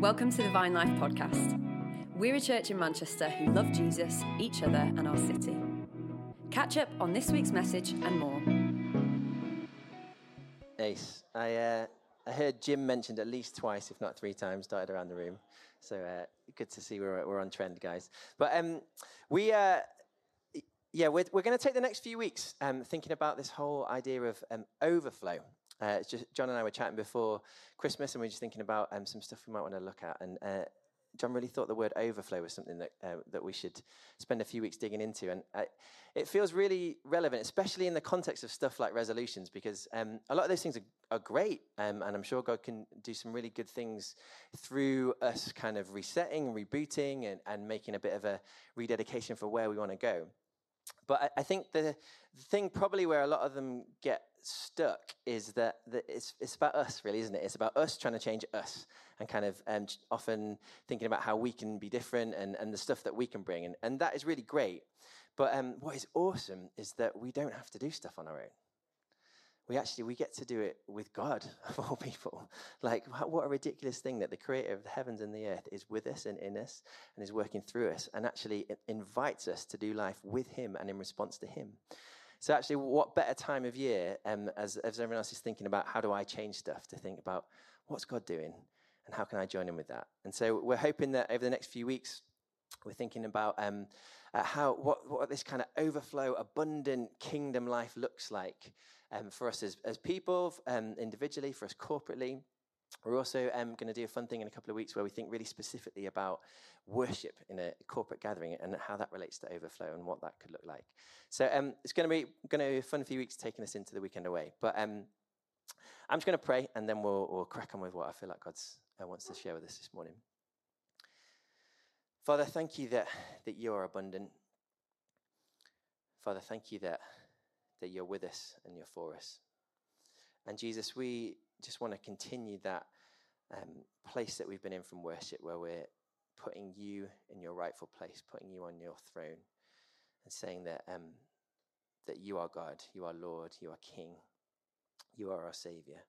Welcome to the Vine Life podcast. We're a church in Manchester who love Jesus, each other, and our city. Catch up on this week's message and more. Ace. I, uh, I heard gym mentioned at least twice, if not three times, dotted around the room. So uh, good to see we're, we're on trend, guys. But um, we, uh, yeah, we're, we're going to take the next few weeks um, thinking about this whole idea of um, overflow. Uh, just John and I were chatting before Christmas, and we are just thinking about um, some stuff we might want to look at. And uh, John really thought the word overflow was something that uh, that we should spend a few weeks digging into, and uh, it feels really relevant, especially in the context of stuff like resolutions, because um, a lot of those things are, are great, um, and I'm sure God can do some really good things through us, kind of resetting, rebooting, and, and making a bit of a rededication for where we want to go. But I, I think the, the thing probably where a lot of them get stuck is that, that it's, it's about us, really, isn't it? It's about us trying to change us and kind of um, often thinking about how we can be different and, and the stuff that we can bring. And, and that is really great. But um, what is awesome is that we don't have to do stuff on our own. We actually we get to do it with God of all people. Like what a ridiculous thing that the Creator of the heavens and the earth is with us and in us and is working through us and actually invites us to do life with Him and in response to Him. So actually, what better time of year, um, as, as everyone else is thinking about how do I change stuff, to think about what's God doing and how can I join in with that? And so we're hoping that over the next few weeks, we're thinking about um, uh, how what, what this kind of overflow, abundant kingdom life looks like um, for us as, as people, um, individually, for us corporately. We're also um, going to do a fun thing in a couple of weeks where we think really specifically about worship in a corporate gathering and how that relates to overflow and what that could look like. So um, it's going to be going to be a fun few weeks taking us into the weekend away. But um, I'm just going to pray and then we'll, we'll crack on with what I feel like God uh, wants to share with us this morning. Father, thank you that, that you are abundant. Father, thank you that, that you're with us and you're for us. And Jesus, we just want to continue that um, place that we've been in from worship where we're putting you in your rightful place, putting you on your throne, and saying that, um, that you are God, you are Lord, you are King, you are our Savior.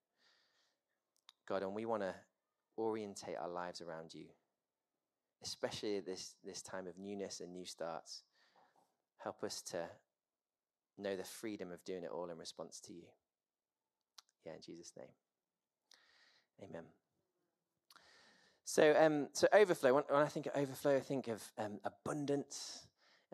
God, and we want to orientate our lives around you, especially this, this time of newness and new starts. Help us to know the freedom of doing it all in response to you. Yeah, in Jesus' name. Amen. So, um, so overflow. When, when, I think of overflow, I think of um, abundance.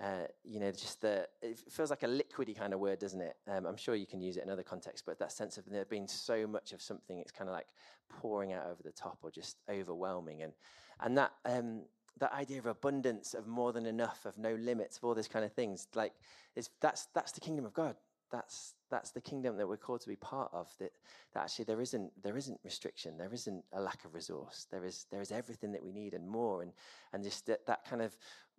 Uh, you know, just the it feels like a liquidy kind of word, doesn't it? Um, I'm sure you can use it in other contexts, but that sense of there being so much of something, it's kind of like pouring out over the top or just overwhelming, and and that um, that idea of abundance, of more than enough, of no limits, of all these kind of things, like is that's that's the kingdom of God. That's that's the kingdom that we're called to be part of. That, that actually there isn't there isn't restriction, there isn't a lack of resource. There is there is everything that we need and more, and and just that, that kind of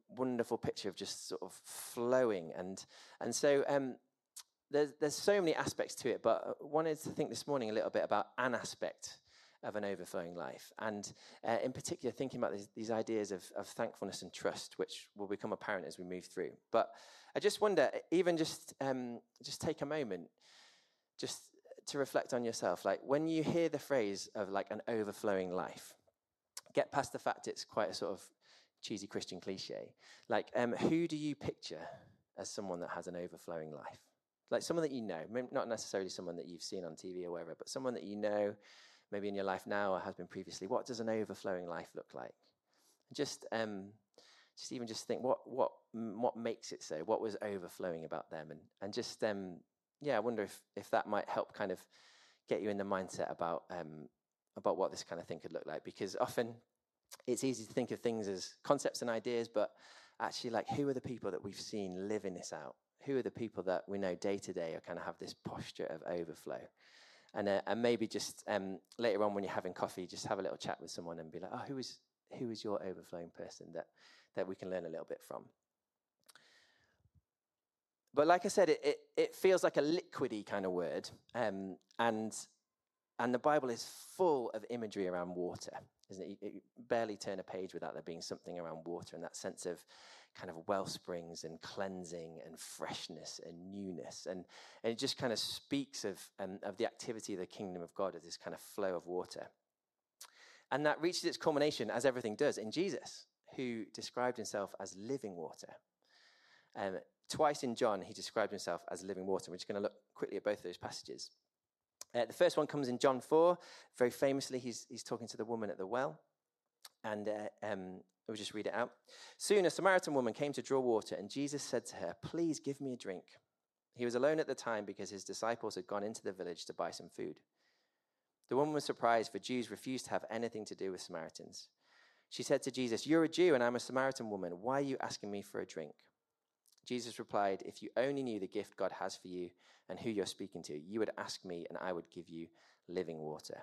wonderful picture of just sort of flowing and and so um, there's there's so many aspects to it, but I wanted to think this morning a little bit about an aspect of an overflowing life, and uh, in particular thinking about these, these ideas of, of thankfulness and trust, which will become apparent as we move through. But I just wonder, even just um, just take a moment, just to reflect on yourself. Like when you hear the phrase of like an overflowing life, get past the fact it's quite a sort of cheesy Christian cliche. Like, um, who do you picture as someone that has an overflowing life? Like someone that you know, not necessarily someone that you've seen on TV or wherever, but someone that you know, maybe in your life now or has been previously. What does an overflowing life look like? Just, um, just even just think what what what makes it so. What was overflowing about them, and and just um, yeah, I wonder if if that might help kind of get you in the mindset about um, about what this kind of thing could look like. Because often it's easy to think of things as concepts and ideas, but actually, like, who are the people that we've seen living this out? Who are the people that we know day to day are kind of have this posture of overflow? And, uh, and maybe just um, later on when you're having coffee, just have a little chat with someone and be like, oh, who is, who is your overflowing person that, that we can learn a little bit from? But like I said, it, it, it feels like a liquidy kind of word. Um, and, and the Bible is full of imagery around water isn't it? You, you barely turn a page without there being something around water and that sense of kind of well springs and cleansing and freshness and newness. And, and it just kind of speaks of, um, of the activity of the kingdom of God as this kind of flow of water. And that reaches its culmination, as everything does, in Jesus, who described himself as living water. Um, twice in John, he described himself as living water. We're just going to look quickly at both of those passages. Uh, the first one comes in John 4. Very famously, he's, he's talking to the woman at the well. And uh, um, we'll just read it out. Soon a Samaritan woman came to draw water, and Jesus said to her, Please give me a drink. He was alone at the time because his disciples had gone into the village to buy some food. The woman was surprised, for Jews refused to have anything to do with Samaritans. She said to Jesus, You're a Jew, and I'm a Samaritan woman. Why are you asking me for a drink? Jesus replied, If you only knew the gift God has for you and who you're speaking to, you would ask me, and I would give you living water.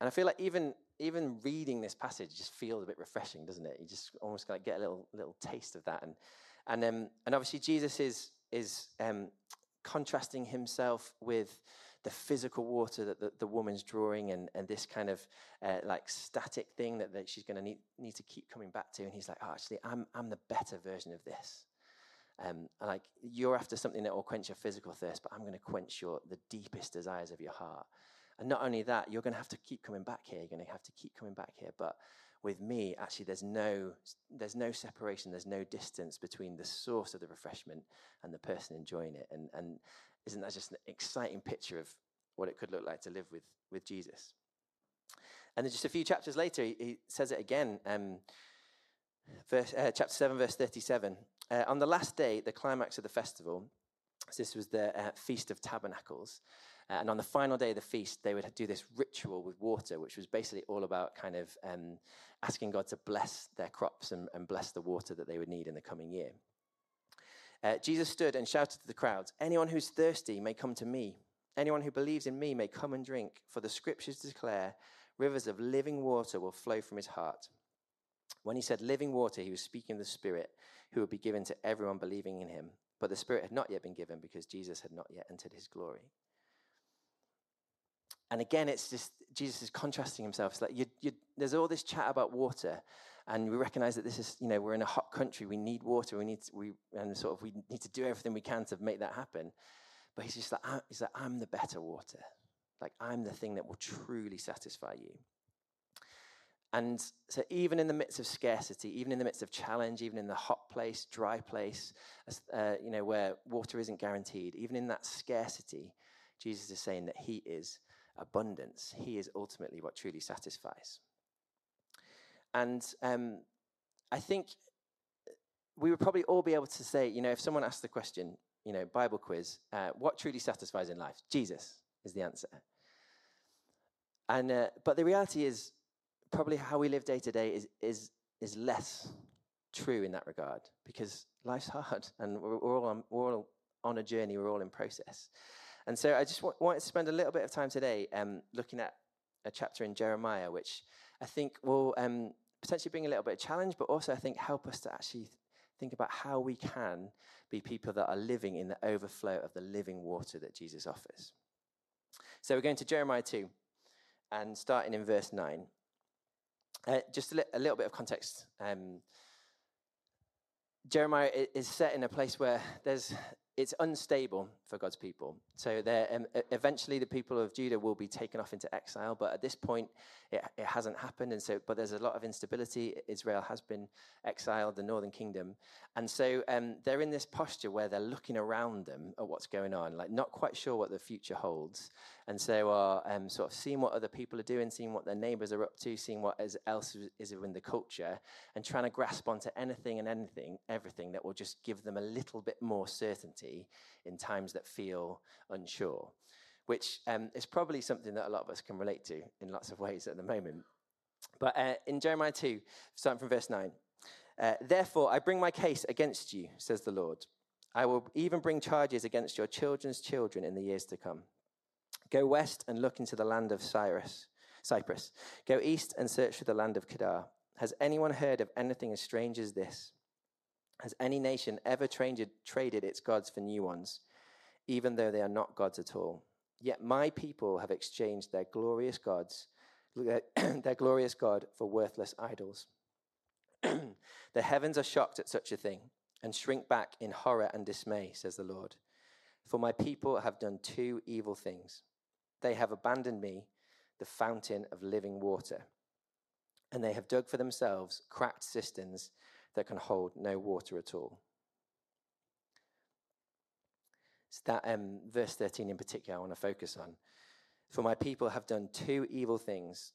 And I feel like even, even reading this passage just feels a bit refreshing, doesn't it? You just almost like get a little, little taste of that. And, and, um, and obviously, Jesus is, is um, contrasting himself with the physical water that the, the woman's drawing and, and this kind of uh, like static thing that, that she's going to need, need to keep coming back to. And he's like, oh, actually, I'm, I'm the better version of this. Um, like, you're after something that will quench your physical thirst, but I'm going to quench your, the deepest desires of your heart. And not only that, you're going to have to keep coming back here. You're going to have to keep coming back here. But with me, actually, there's no, there's no separation, there's no distance between the source of the refreshment and the person enjoying it. And, and isn't that just an exciting picture of what it could look like to live with, with Jesus? And then just a few chapters later, he, he says it again. Um, verse, uh, chapter 7, verse 37. Uh, on the last day, the climax of the festival, so this was the uh, Feast of Tabernacles. Uh, and on the final day of the feast, they would do this ritual with water, which was basically all about kind of um, asking God to bless their crops and, and bless the water that they would need in the coming year. Uh, Jesus stood and shouted to the crowds Anyone who's thirsty may come to me. Anyone who believes in me may come and drink, for the scriptures declare rivers of living water will flow from his heart. When he said living water, he was speaking of the Spirit who would be given to everyone believing in him. But the Spirit had not yet been given because Jesus had not yet entered his glory. And again, it's just Jesus is contrasting himself. It's like you, you, there's all this chat about water, and we recognize that this is, you know, we're in a hot country. We need water. We need, to, we, and sort of, we need to do everything we can to make that happen. But he's just like, he's like, I'm the better water. Like, I'm the thing that will truly satisfy you. And so, even in the midst of scarcity, even in the midst of challenge, even in the hot place, dry place, uh, you know, where water isn't guaranteed, even in that scarcity, Jesus is saying that He is abundance. He is ultimately what truly satisfies. And um, I think we would probably all be able to say, you know, if someone asked the question, you know, Bible quiz, uh, what truly satisfies in life? Jesus is the answer. And uh, but the reality is, probably how we live day to day is is is less true in that regard because life's hard and we're, we're all on, we're all on a journey. We're all in process. And so I just want, wanted to spend a little bit of time today um, looking at a chapter in Jeremiah, which I think will um, potentially bring a little bit of challenge, but also I think help us to actually think about how we can be people that are living in the overflow of the living water that Jesus offers. So we're going to Jeremiah 2 and starting in verse 9. Uh, just a, li- a, little bit of context. Um, Jeremiah is set in a place where there's it's unstable for God's people. So um, eventually the people of Judah will be taken off into exile, but at this point it, it, hasn't happened. And so, but there's a lot of instability. Israel has been exiled, the northern kingdom. And so um, they're in this posture where they're looking around them at what's going on, like not quite sure what the future holds. And so are um, sort of seeing what other people are doing, seeing what their neighbors are up to, seeing what is, else is in the culture, and trying to grasp onto anything and anything, everything that will just give them a little bit more certainty in times that feel unsure, which um, is probably something that a lot of us can relate to in lots of ways at the moment. But uh, in Jeremiah 2, starting from verse 9, uh, Therefore I bring my case against you, says the Lord. I will even bring charges against your children's children in the years to come. Go west and look into the land of Cyrus. Cyprus. Go east and search for the land of Kedar. Has anyone heard of anything as strange as this? Has any nation ever traded, traded its gods for new ones, even though they are not gods at all? Yet my people have exchanged their glorious gods, their glorious God, for worthless idols. the heavens are shocked at such a thing and shrink back in horror and dismay, says the Lord. For my people have done two evil things. They have abandoned me, the fountain of living water, and they have dug for themselves cracked cisterns that can hold no water at all. That um, verse 13 in particular I want to focus on. For my people have done two evil things.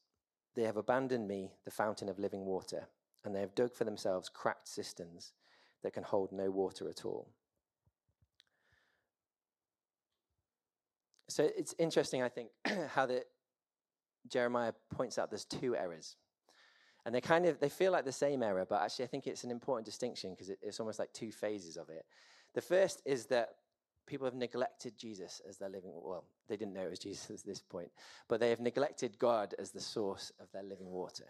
They have abandoned me, the fountain of living water, and they have dug for themselves cracked cisterns that can hold no water at all. So it's interesting, I think, how that Jeremiah points out there's two errors. And they kind of they feel like the same error, but actually I think it's an important distinction because it, it's almost like two phases of it. The first is that people have neglected Jesus as their living well, they didn't know it was Jesus at this point, but they have neglected God as the source of their living water.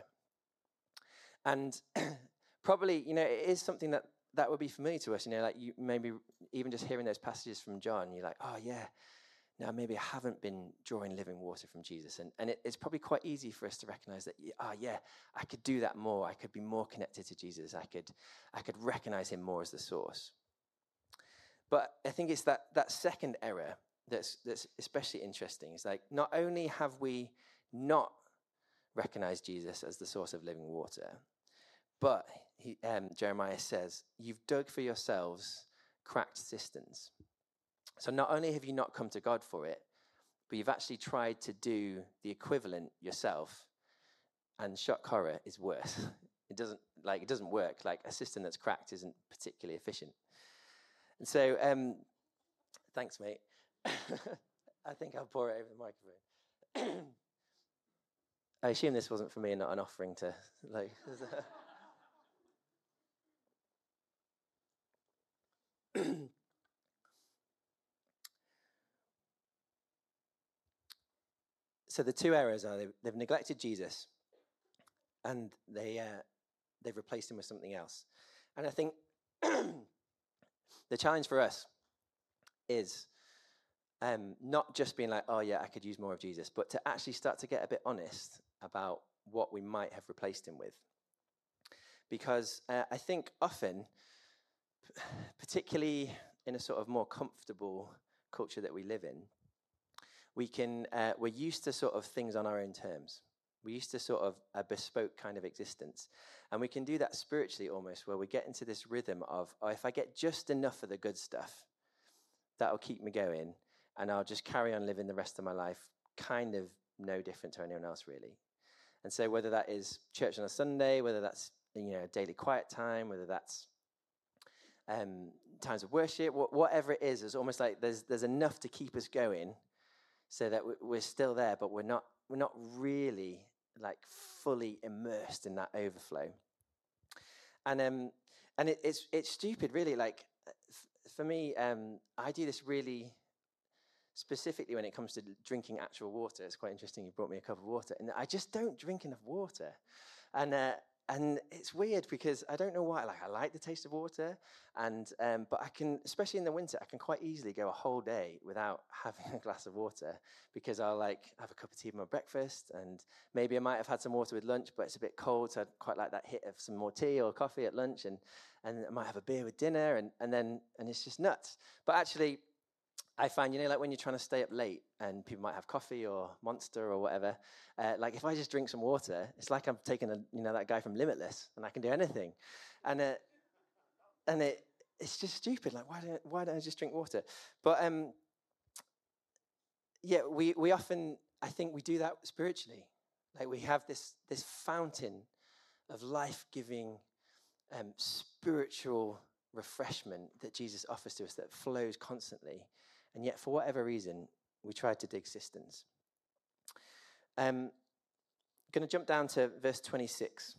And probably, you know, it is something that that would be familiar to us, you know, like you maybe even just hearing those passages from John, you're like, oh yeah, now maybe I haven't been drawing living water from Jesus. And, and it, it's probably quite easy for us to recognize that, ah, oh, yeah, I could do that more. I could be more connected to Jesus. I could, I could recognize him more as the source. But I think it's that, that second error that's, that's especially interesting. It's like, not only have we not recognized Jesus as the source of living water, but he, um, Jeremiah says, you've dug for yourselves cracked cisterns. So not only have you not come to God for it, but you've actually tried to do the equivalent yourself, and shock horror is worse. It doesn't like it doesn't work. Like a cistern that's cracked isn't particularly efficient. And so, um, thanks, mate. I think I'll pour it over the microphone. I assume this wasn't for me and not an offering to like. so the two errors are they've, they've neglected Jesus and they, uh, they've replaced him with something else. And I think the challenge for us is um, not just being like, oh, yeah, I could use more of Jesus, but to actually start to get a bit honest about what we might have replaced him with. Because uh, I think often, particularly in a sort of more comfortable culture that we live in, we can, uh, we're used to sort of things on our own terms. We're used to sort of a bespoke kind of existence. And we can do that spiritually almost, where we get into this rhythm of, oh, if I get just enough of the good stuff, that'll keep me going. And I'll just carry on living the rest of my life kind of no different to anyone else, really. And so, whether that is church on a Sunday, whether that's you know daily quiet time, whether that's um, times of worship, whatever it is, it's almost like there's there's enough to keep us going, so that we're still there, but we're not we're not really like fully immersed in that overflow. And um, and it, it's it's stupid, really. Like f- for me, um, I do this really specifically when it comes to drinking actual water. It's quite interesting. You brought me a cup of water, and I just don't drink enough water. And uh, and it's weird because I don't know why. Like I like the taste of water, and um, but I can, especially in the winter, I can quite easily go a whole day without having a glass of water because I'll like have a cup of tea for my breakfast, and maybe I might have had some water with lunch, but it's a bit cold, so I'd quite like that hit of some more tea or coffee at lunch, and and I might have a beer with dinner, and and then and it's just nuts. But actually, I find, you know, like when you're trying to stay up late and people might have coffee or Monster or whatever, uh, like if I just drink some water, it's like I'm taking a, you know, that guy from Limitless and I can do anything. And, and it, it's just stupid. Like, why don't, why don't I just drink water? But um, yeah, we, we often, I think we do that spiritually. Like we have this, this fountain of life giving um, spiritual refreshment that Jesus offers to us that flows constantly. And yet, for whatever reason, we tried to dig cisterns. Um, going to jump down to verse 26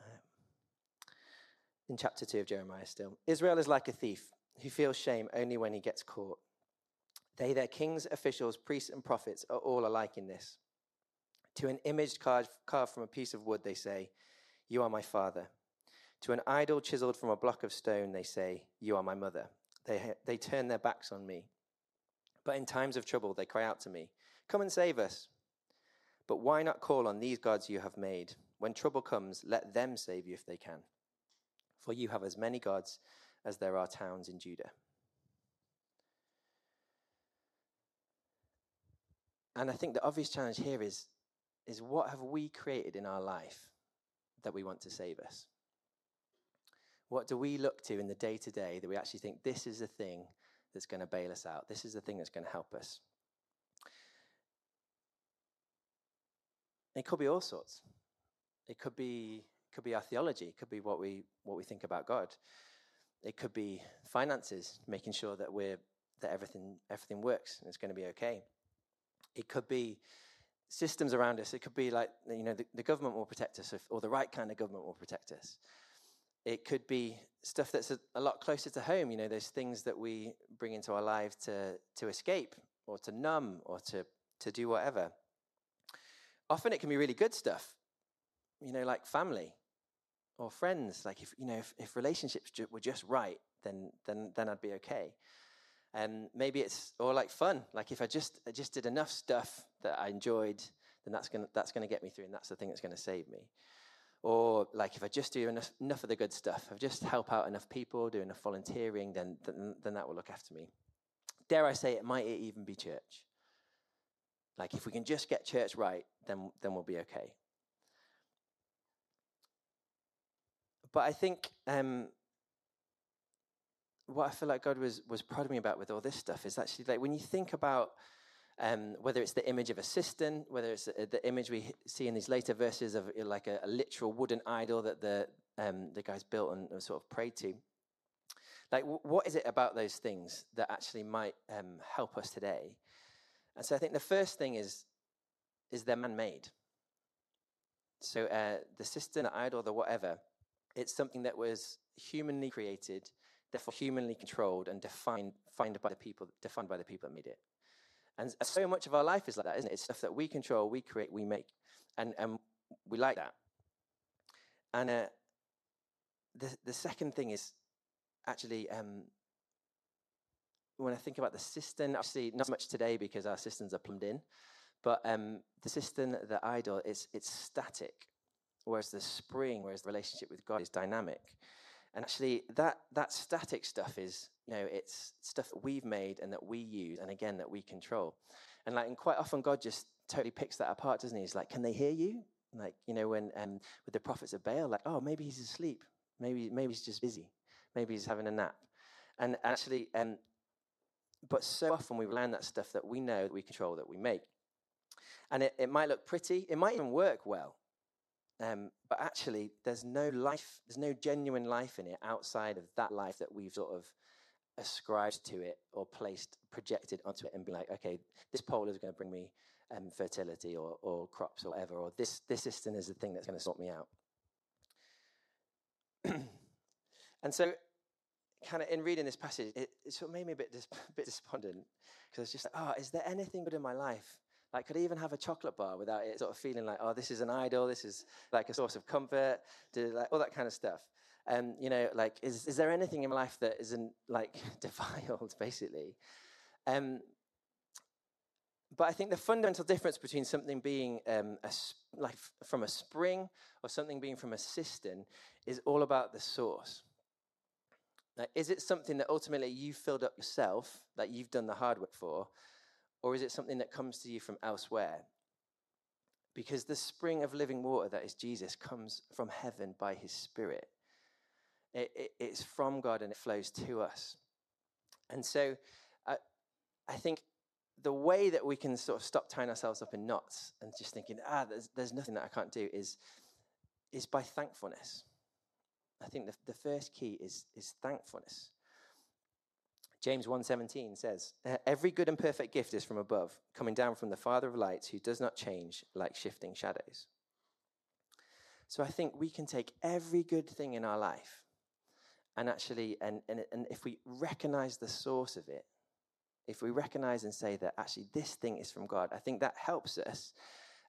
uh, in chapter 2 of Jeremiah still. Israel is like a thief who feels shame only when he gets caught. They, their kings, officials, priests, and prophets are all alike in this. To an image carved from a piece of wood, they say, You are my father. To an idol chiseled from a block of stone, they say, You are my mother. They, they turn their backs on me. But in times of trouble, they cry out to me, Come and save us. But why not call on these gods you have made? When trouble comes, let them save you if they can. For you have as many gods as there are towns in Judah. And I think the obvious challenge here is, is what have we created in our life that we want to save us? What do we look to in the day to day that we actually think this is the thing that's going to bail us out? This is the thing that's going to help us? It could be all sorts. It could be could be our theology. It could be what we what we think about God. It could be finances, making sure that we're that everything everything works and it's going to be okay. It could be systems around us. It could be like you know the, the government will protect us, if, or the right kind of government will protect us. It could be stuff that's a, a lot closer to home. You know, those things that we bring into our lives to to escape or to numb or to to do whatever. Often it can be really good stuff, you know, like family or friends. Like if you know, if, if relationships ju- were just right, then then then I'd be okay. And maybe it's or like fun. Like if I just I just did enough stuff that I enjoyed, then that's gonna that's gonna get me through, and that's the thing that's gonna save me. Or like if I just do enough, enough of the good stuff, if I just help out enough people, do enough volunteering, then, then then that will look after me. Dare I say it might even be church. Like if we can just get church right, then then we'll be okay. But I think um, what I feel like God was was prodding me about with all this stuff is actually like when you think about um, whether it's the image of a cistern, whether it's the, the image we see in these later verses of like a, a literal wooden idol that the um, the guys built and, and, sort of prayed to. Like, w- what is it about those things that actually might um, help us today? And so, I think the first thing is is they're man-made. So, uh, the cistern, the idol, the whatever, it's something that was humanly created, therefore humanly controlled and defined, defined by the people, defined by the people that made it. And so much of our life is like that, isn't it? It's stuff that we control, we create, we make. And, and we like that. And uh, the, the second thing is actually um, when I think about the cistern, obviously not so much today because our cisterns are plumbed in, but um, the cistern, the idol, it's, it's static, whereas the spring, whereas the relationship with God is dynamic. And actually, that, that static stuff is, you know, it's stuff that we've made and that we use, and again, that we control. And like, and quite often, God just totally picks that apart, doesn't he? He's like, can they hear you? Like, you know, when um, with the prophets of Baal, like, oh, maybe he's asleep. Maybe, maybe he's just busy. Maybe he's having a nap. And actually, um, but so often we on that stuff that we know that we control, that we make. And it, it might look pretty, it might even work well. Um, but actually, there's no life, there's no genuine life in it outside of that life that we've sort of ascribed to it or placed, projected onto it and be like, okay, this pole is going to bring me um, fertility or, or crops or whatever, or this, this system is the thing that's going to sort me out. and so, kind of in reading this passage, it, it sort of made me a bit, dis- a bit despondent because it's just like, oh, is there anything good in my life like, could I even have a chocolate bar without it sort of feeling like, oh, this is an idol, this is like a source of comfort, do, like, all that kind of stuff. And, um, you know, like, is, is there anything in my life that isn't, like, defiled, basically? Um, but I think the fundamental difference between something being um, a, like from a spring or something being from a cistern is all about the source. Now, is it something that ultimately you filled up yourself, that you've done the hard work for, or is it something that comes to you from elsewhere? Because the spring of living water that is Jesus comes from heaven by his Spirit. It, it, it's from God and it flows to us. And so I, I think the way that we can sort of stop tying ourselves up in knots and just thinking, ah, there's, there's nothing that I can't do is, is by thankfulness. I think the, the first key is, is thankfulness. James 1:17 says, "Every good and perfect gift is from above, coming down from the Father of lights, who does not change like shifting shadows." So I think we can take every good thing in our life and actually and, and, and if we recognize the source of it, if we recognize and say that actually this thing is from God, I think that helps us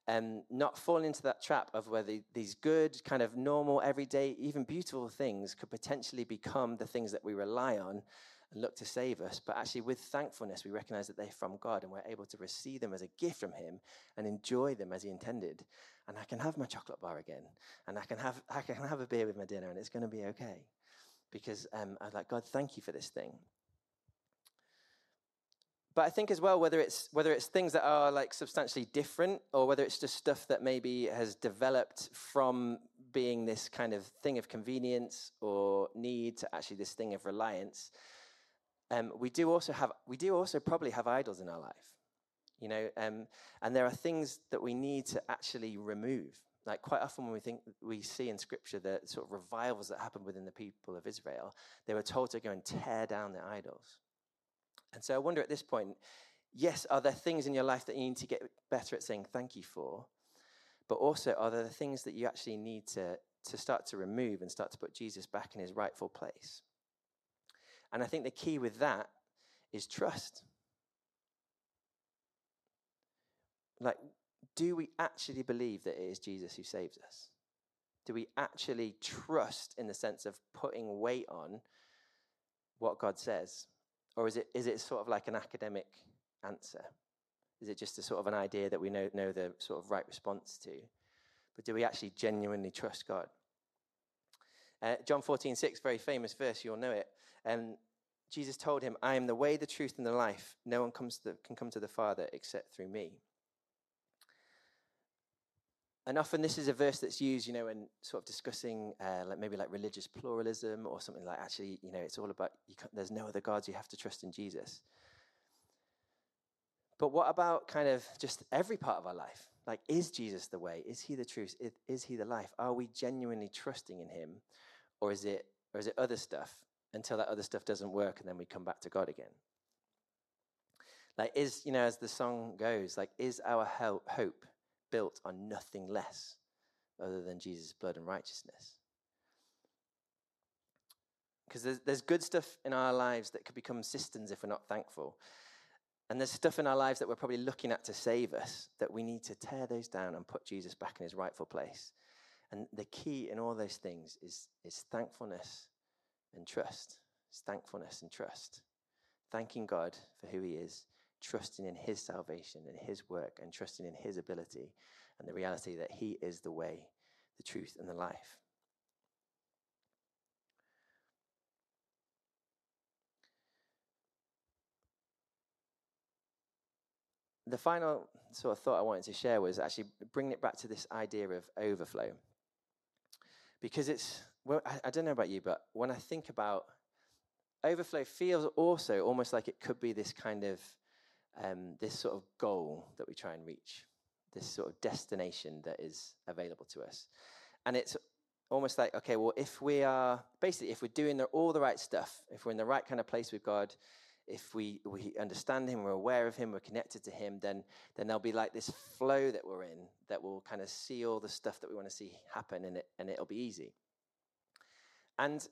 um, not fall into that trap of whether these good, kind of normal, everyday, even beautiful things could potentially become the things that we rely on and look to save us. But actually, with thankfulness, we recognize that they're from God and we're able to receive them as a gift from Him and enjoy them as He intended. And I can have my chocolate bar again, and I can have, I can have a beer with my dinner, and it's going to be okay. Because um, I'm like, God, thank you for this thing. But I think as well, whether it's whether it's things that are like substantially different, or whether it's just stuff that maybe has developed from being this kind of thing of convenience or need to actually this thing of reliance, um, we do also have we do also probably have idols in our life, you know, um, and there are things that we need to actually remove. Like quite often when we think we see in Scripture the sort of revivals that happened within the people of Israel, they were told to go and tear down the idols. And so I wonder at this point, yes, are there things in your life that you need to get better at saying thank you for? But also, are there the things that you actually need to, to start to remove and start to put Jesus back in his rightful place? And I think the key with that is trust. Like, do we actually believe that it is Jesus who saves us? Do we actually trust in the sense of putting weight on what God says? Or is it, is it sort of like an academic answer? Is it just a sort of an idea that we know, know the sort of right response to? But do we actually genuinely trust God? Uh, John 14, 6, very famous verse, you'll know it. Um, Jesus told him, I am the way, the truth, and the life. No one comes the, can come to the Father except through me. And often this is a verse that's used, you know, in sort of discussing uh, like maybe like religious pluralism or something like actually, you know, it's all about there's no other gods, you have to trust in Jesus. But what about kind of just every part of our life? Like, is Jesus the way? Is he the truth? Is, is he the life? Are we genuinely trusting in him? Or is it or is it other stuff until that other stuff doesn't work and then we come back to God again? Like, is, you know, as the song goes, like, is our hope built on nothing less other than Jesus' blood and righteousness. Because there's, there's good stuff in our lives that could become cisterns if we're not thankful. And there's stuff in our lives that we're probably looking at to save us that we need to tear those down and put Jesus back in his rightful place. And the key in all those things is, is thankfulness and trust. It's thankfulness and trust. Thanking God for who he is trusting in his salvation and his work and trusting in his ability and the reality that he is the way, the truth, and the life. The final sort of thought I wanted to share was actually bringing it back to this idea of overflow. Because it's, well, I, I don't know about you, but when I think about overflow feels also almost like it could be this kind of um, this sort of goal that we try and reach, this sort of destination that is available to us. And it's almost like, okay, well, if we are basically, if we're doing the, all the right stuff, if we're in the right kind of place with God, if we, we understand Him, we're aware of Him, we're connected to Him, then, then there'll be like this flow that we're in that will kind of see all the stuff that we want to see happen and, it, and it'll be easy. And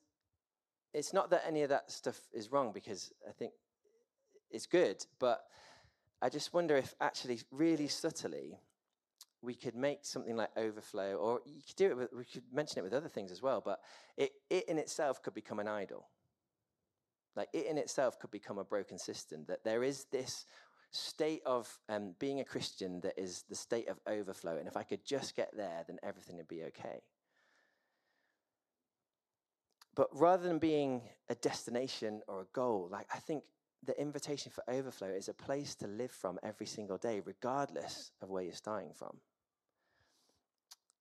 it's not that any of that stuff is wrong because I think it's good, but I just wonder if actually, really subtly, we could make something like overflow, or you could do it. With, we could mention it with other things as well. But it, it in itself could become an idol. Like it in itself could become a broken system. That there is this state of um, being a Christian that is the state of overflow, and if I could just get there, then everything would be okay. But rather than being a destination or a goal, like I think the invitation for overflow is a place to live from every single day, regardless of where you're starting from.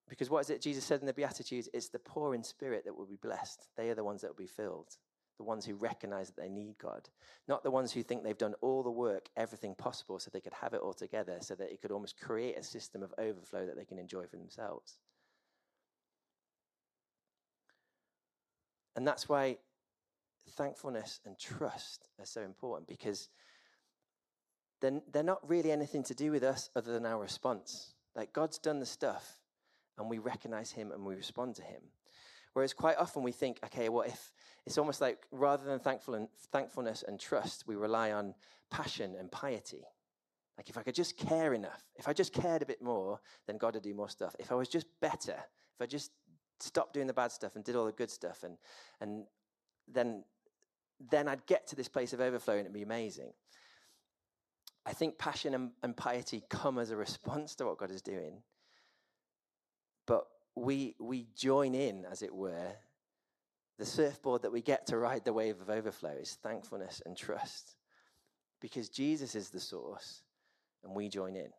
Because what is it Jesus said in the Beatitudes? It's the poor in spirit that will be blessed. They are the ones that will be filled, the ones who recognize that they need God, not the ones who think they've done all the work, everything possible, so they could have it all together, so that it could almost create a system of overflow that they can enjoy for themselves. And that's why thankfulness and trust are so important because they're not really anything to do with us other than our response. Like God's done the stuff and we recognize him and we respond to him. Whereas quite often we think, okay, well, if it's almost like rather than thankful and, thankfulness and trust, we rely on passion and piety. Like if I could just care enough, if I just cared a bit more, then God would do more stuff. If I was just better, if I just stopped doing the bad stuff and did all the good stuff, and and then then I'd get to this place of overflow and it'd be amazing. I think passion and, and piety come as a response to what God is doing. But we we join in, as it were. The surfboard that we get to ride the wave of overflow is thankfulness and trust. Because Jesus is the source and we join in.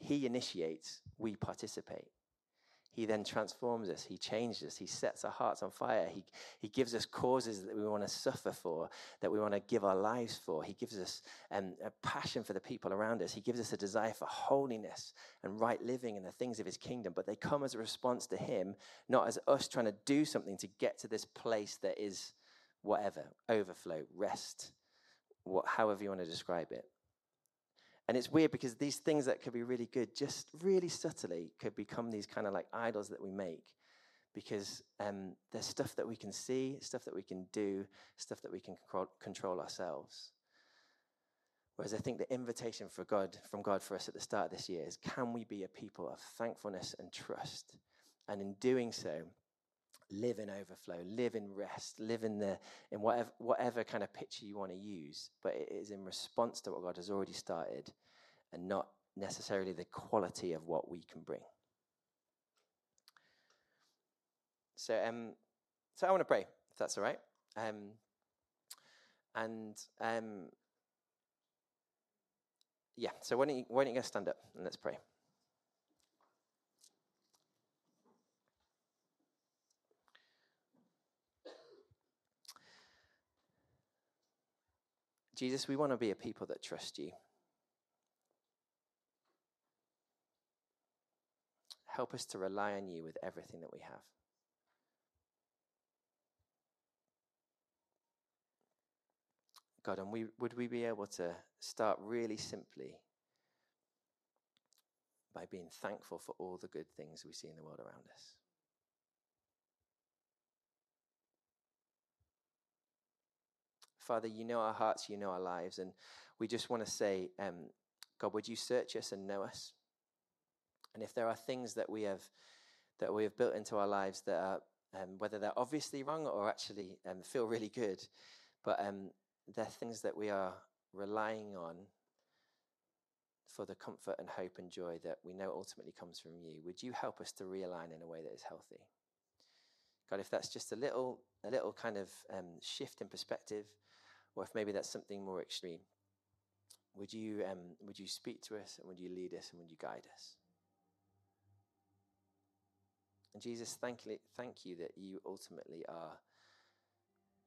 He initiates, we participate. He then transforms us. He changes us. He sets our hearts on fire. He, he gives us causes that we want to suffer for, that we want to give our lives for. He gives us um, a passion for the people around us. He gives us a desire for holiness and right living and the things of His kingdom. But they come as a response to Him, not as us trying to do something to get to this place that is whatever overflow, rest, what, however you want to describe it. And it's weird because these things that could be really good, just really subtly, could become these kind of like idols that we make because um, there's stuff that we can see, stuff that we can do, stuff that we can control, ourselves. Whereas I think the invitation for God, from God for us at the start of this year is can we be a people of thankfulness and trust? And in doing so, live in overflow, live in rest, live in the in whatever whatever kind of picture you want to use, but it is in response to what God has already started and not necessarily the quality of what we can bring. So um so I want to pray, if that's all right. Um and um yeah, so why don't you why don't you guys stand up and let's pray. Jesus, we want to be a people that trust you. Help us to rely on you with everything that we have. God, and we, would we be able to start really simply by being thankful for all the good things we see in the world around us? Father, you know our hearts, you know our lives, and we just want to say, um, God, would you search us and know us? And if there are things that we have that we have built into our lives that are, um, whether they're obviously wrong or actually um, feel really good, but um, they're things that we are relying on for the comfort and hope and joy that we know ultimately comes from you. Would you help us to realign in a way that is healthy? God, if that's just a little, a little kind of um, shift in perspective, or if maybe that's something more extreme, would you, um, would you speak to us and would you lead us and would you guide us? And Jesus, thank you, thank you that you ultimately are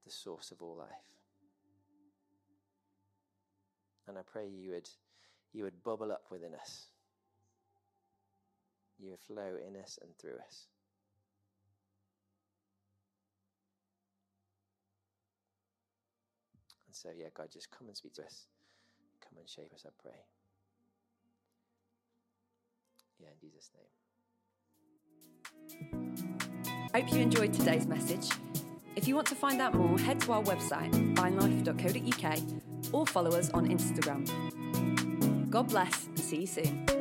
the source of all life. And I pray you would, you would bubble up within us. You would flow in us and through us. So, yeah, God, just come and speak to us. Come and shape us, I pray. Yeah, in Jesus' name. Hope you enjoyed today's message. If you want to find out more, head to our website, vinelife.co.uk, or follow us on Instagram. God bless and see you soon.